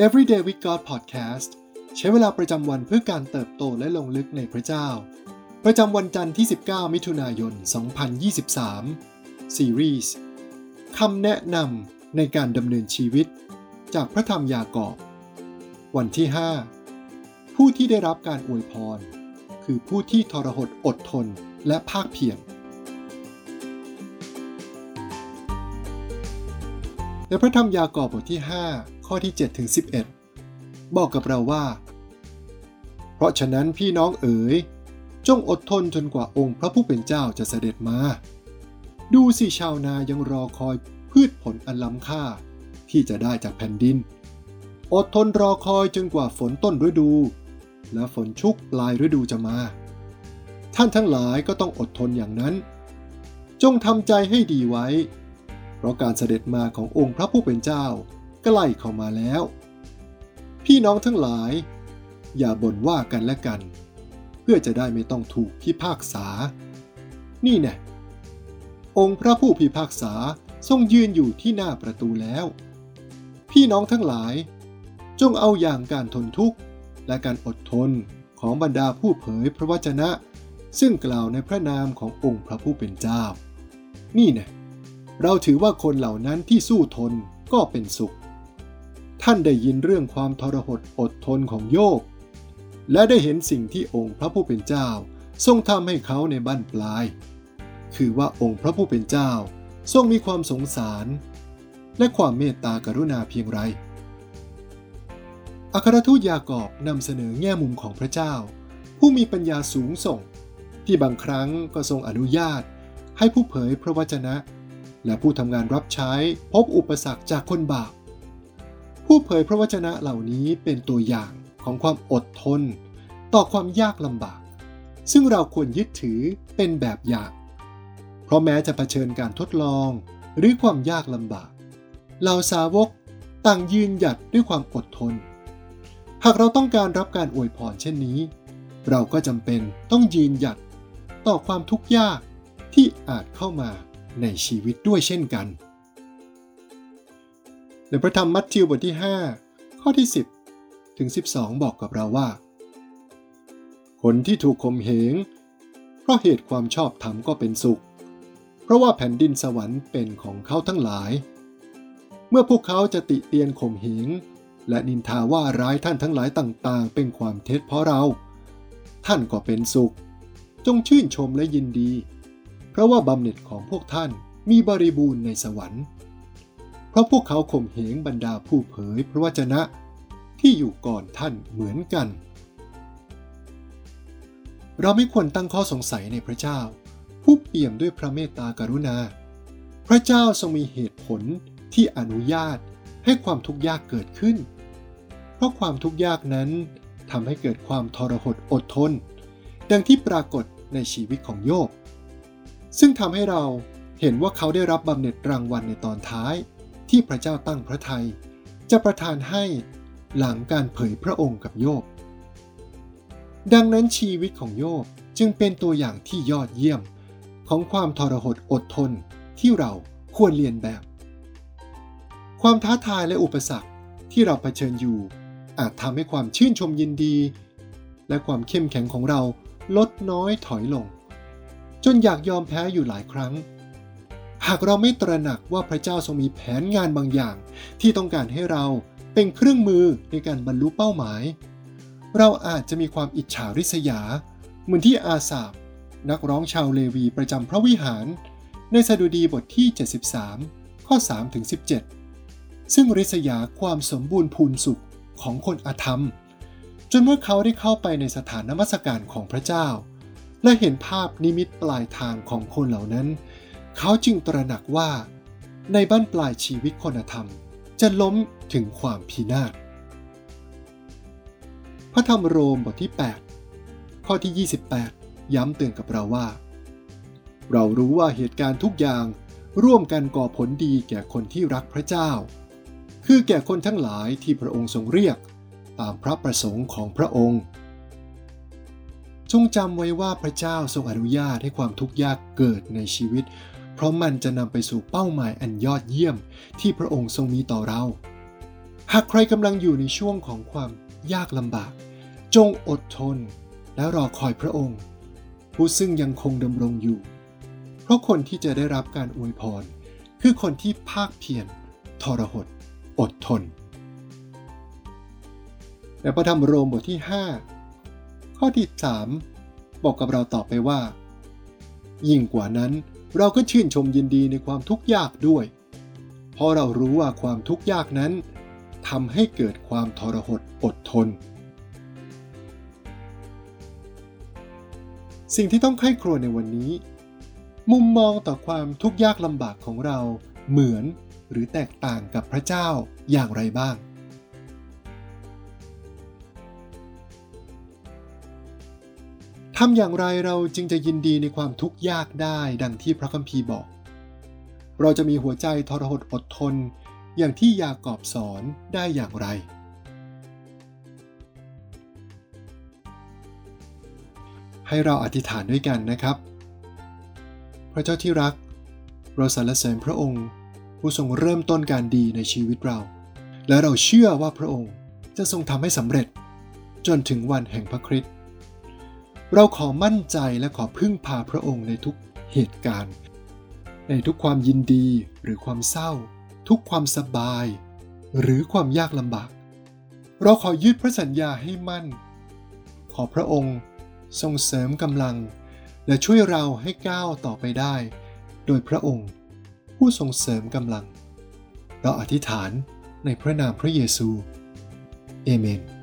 Everyday with God Podcast ใช้เวลาประจำวันเพื่อการเติบโตและลงลึกในพระเจ้า ประจำวันจันทร์ที่ 19 มิถุนายน 2023 ซีรีส์คำแนะนำในการดำเนินชีวิต จากพระธรรมยากอบ วันที่ 5 ผู้ที่ได้รับการอวยพร คือผู้ที่ทรหดอดทนและภาคเพียรในพระธรรมยากอบบทที่ 5 ข้อที่7ถึง11 บอกกับเราว่า เพราะฉะนั้นพี่น้องเอ๋ย จงอดทนจนกว่าองค์พระผู้เป็นเจ้าจะเสด็จมา ดูสิชาวนายังรอคอยพืชผลอันล้ำค่าที่จะได้จากแผ่นดิน อดทนรอคอยจนกว่าฝนต้นฤดู และฝนชุกปลายฤดูจะมา ท่านทั้งหลายก็ต้องอดทนอย่างนั้น จงทำใจให้ดีไว้ เพราะการเสด็จมาขององค์พระผู้เป็นเจ้า ใกล้เข้ามาแล้ว พี่น้องทั้งหลาย อย่าบ่นว่ากันและกัน เพื่อจะได้ไม่ต้องถูกพิพากษา นี่แน่องค์พระผู้พิพากษาทรงยืนอยู่ที่หน้าประตูแล้ว พี่น้องทั้งหลาย จงเอาอย่างการทนทุกข์และการอดทนของบรรดาผู้เผยพระวจนะ ซึ่งกล่าวในพระนามขององค์พระผู้เป็นเจ้า นี่น่เราถือว่าคนเหล่านั้นที่สู้ทนก็เป็นสุข ท่านได้ยินเรื่องความทรหดอดทนของโยบและได้เห็นสิ่งที่องค์พระผู้เป็นเจ้า ทรงทำให้เขาในบ้านปลาย คือว่าองค์พระผู้เป็นเจ้า ทรงมีความสงสาร และความเมตตากรุณาเพียงไร อัครทูตยากอบนำเสนอแง่มุมของพระเจ้า ผู้มีปัญญาสูงส่ง ที่บางครั้งก็ทรงอนุญาต ให้ผู้เผยพระวจนะ และผู้ทำงานรับใช้พบอุปสรรคจากคนบาป ผู้เผยพระวจนะเหล่านี้เป็นตัวอย่างของความอดทน ต่อความยากลำบาก ซึ่งเราควรยึดถือเป็นแบบอย่าง เพราะแม้จะะเผชิญการทดลองหรือความยากลำบากเหล่าสาวกต่างยืนหยัดด้วยความอดทน หากเราต้องการรับการอวยพรเช่นนี้ เราก็จำเป็นต้องยืนหยัดต่อความทุกข์ยากที่อาจเข้ามาในชีวิตด้วยเช่นกัน ในพระธรรมมัทธิวบทที่ 5 ข้อที่ 10 ถึง 12 บอกกับเราว่า คนที่ถูกข่มเหงเพราะเหตุความชอบธรรมก็เป็นสุข เพราะว่าแผ่นดินสวรรค์เป็นของเขาทั้งหลาย เมื่อพวกเขาจะติเตียนข่มเหงและนินทาว่าร้ายท่านทั้งหลายต่างๆ เป็นความเท็จเพราะเรา ท่านก็เป็นสุข จงชื่นชมและยินดี เพราะว่าบำเหน็จของพวกท่านมีบริบูรณ์ในสวรรค์ เพราะพวกเขาข่มเหงบรรดาผู้เผยพระวจนะที่อยู่ก่อนท่านเหมือนกัน เราไม่ควรตั้งข้อสงสัยในพระเจ้า ผู้เปี่ยมด้วยพระเมตตากรุณา พระเจ้าทรงมีเหตุผลที่อนุญาตให้ความทุกข์ยากเกิดขึ้น เพราะความทุกข์ยากนั้นทำให้เกิดความทรหดอดทน ดังที่ปรากฏในชีวิตของโยบ ซึ่งทำให้เราเห็นว่าเขาได้รับบำเหน็จรางวัลในตอนท้าย ที่พระเจ้าตั้งพระทัยจะประทานให้หลังการเผยพระองค์กับโยบ ดังนั้นชีวิตของโยบจึงเป็นตัวอย่างที่ยอดเยี่ยมของความทรหดอดทนที่เราควรเรียนแบบ ความท้าทายและอุปสรรคที่เราเผชิญอยู่ อาจทำให้ความชื่นชมยินดี และความเข้มแข็งของเราลดน้อยถอยลง จนอยากยอมแพ้อยู่หลายครั้ง หากเราไม่ตระหนักว่าพระเจ้าทรงมีแผนงานบางอย่าง ที่ต้องการให้เราเป็นเครื่องมือในการบรรลุเป้าหมาย เราอาจจะมีความอิจฉาริษยา เหมือนที่อาสาบนักร้องชาวเลวีประจำพระวิหาร ในสดุดีบทที่ 73 ข้อ3ถึง17 ซึ่งริษยาความสมบูรณ์พูนสุขของคนอธรรม จนเมื่อเขาได้เข้าไปในสถานนมัสการของพระเจ้า และเห็นภาพนิมิตปลายทางของคนเหล่านั้น เขาจึงตระหนักว่า ในบ้านปลายชีวิตคนธรรมจะล้มถึงความพินาศ พระธรรมโรมบทที่ 8 ข้อที่ 28 ย้ำเตือนกับเราว่า เรารู้ว่าเหตุการณ์ทุกอย่างร่วมกันก่อผลดีแก่คนที่รักพระเจ้า คือแก่คนทั้งหลายที่พระองค์ทรงเรียกตามพระประสงค์ของพระองค์ จงจำไว้ว่าพระเจ้าทรงอนุญาตให้ความทุกข์ยากเกิดในชีวิต เพราะมันจะนำไปสู่เป้าหมายอันยอดเยี่ยมที่พระองค์ทรงมีต่อเรา หากใครกำลังอยู่ในช่วงของความยากลำบาก จงอดทน และรอคอยพระองค์ ผู้ซึ่งยังคงดำรงอยู่ เพราะคนที่จะได้รับการอวยพร คือคนที่ภาคเพียรทรหด อดทน และพระธรรมโรมบทที่ 5 ข้อที่ 3 บอกกับเราต่อไปว่า ยิ่งกว่านั้น เราก็ชื่นชมยินดีในความทุกข์ยากด้วย เพราะเรารู้ว่าความทุกข์ยากนั้นทำให้เกิดความทรหดอดทน สิ่งที่ต้องไข้ครวญในวันนี้ มุมมองต่อความทุกข์ยากลำบากของเราเหมือนหรือแตกต่างกับพระเจ้าอย่างไรบ้าง ทำอย่างไรเราจึงจะยินดีในความทุกข์ยากได้ดังที่พระคัมภีร์บอก เราจะมีหัวใจทรหดอดทน อย่างที่ยากอบสอนได้อย่างไร ให้เราอธิษฐานด้วยกันนะครับ พระเจ้าที่รัก เราสรรเสริญพระองค์ ผู้ทรงเริ่มต้นการดีในชีวิตเรา และเราเชื่อว่าพระองค์จะทรงทำให้สำเร็จ จนถึงวันแห่งพระคริสต์ เราขอมั่นใจและขอพึ่งพาพระองค์ในทุกเหตุการณ์ ในทุกความยินดีหรือความเศร้า ทุกความสบาย หรือความยากลำบาก เราขอยึดพระสัญญาให้มั่น ขอพระองค์ทรงเสริมกำลัง และช่วยเราให้ก้าวต่อไปได้ โดยพระองค์ ผู้ทรงเสริมกำลัง เราอธิษฐานในพระนามพระเยซู เอเมน